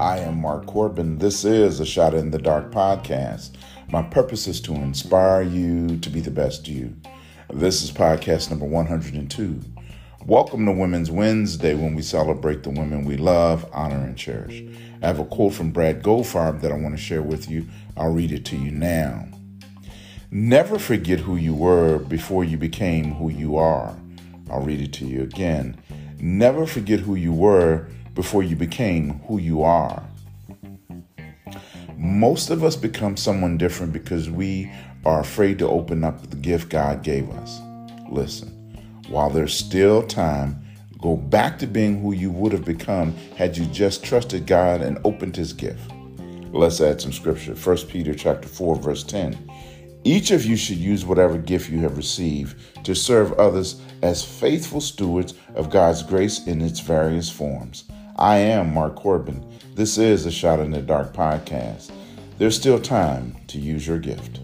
I am Mark Corbin. This is a Shot in the Dark podcast. My purpose is to inspire you to be the best you. This is podcast number 102. Welcome to Women's Wednesday when we celebrate the women we love, honor, and cherish. I have a quote from Brad Goldfarb that I want to share with you. I'll read it to you now. Never forget who you were before you became who you are. I'll read it to you again. Never forget who you were before you became who you are. Most of us become someone different because we are afraid to open up the gift God gave us. Listen, while there's still time, go back to being who you would have become had you just trusted God and opened his gift. Let's add some scripture. 1 Peter chapter 4 verse 10. Each of you should use whatever gift you have received to serve others as faithful stewards of God's grace in its various forms. I am Mark Corbin. This is the Shot in the Dark podcast. There's still time to use your gift.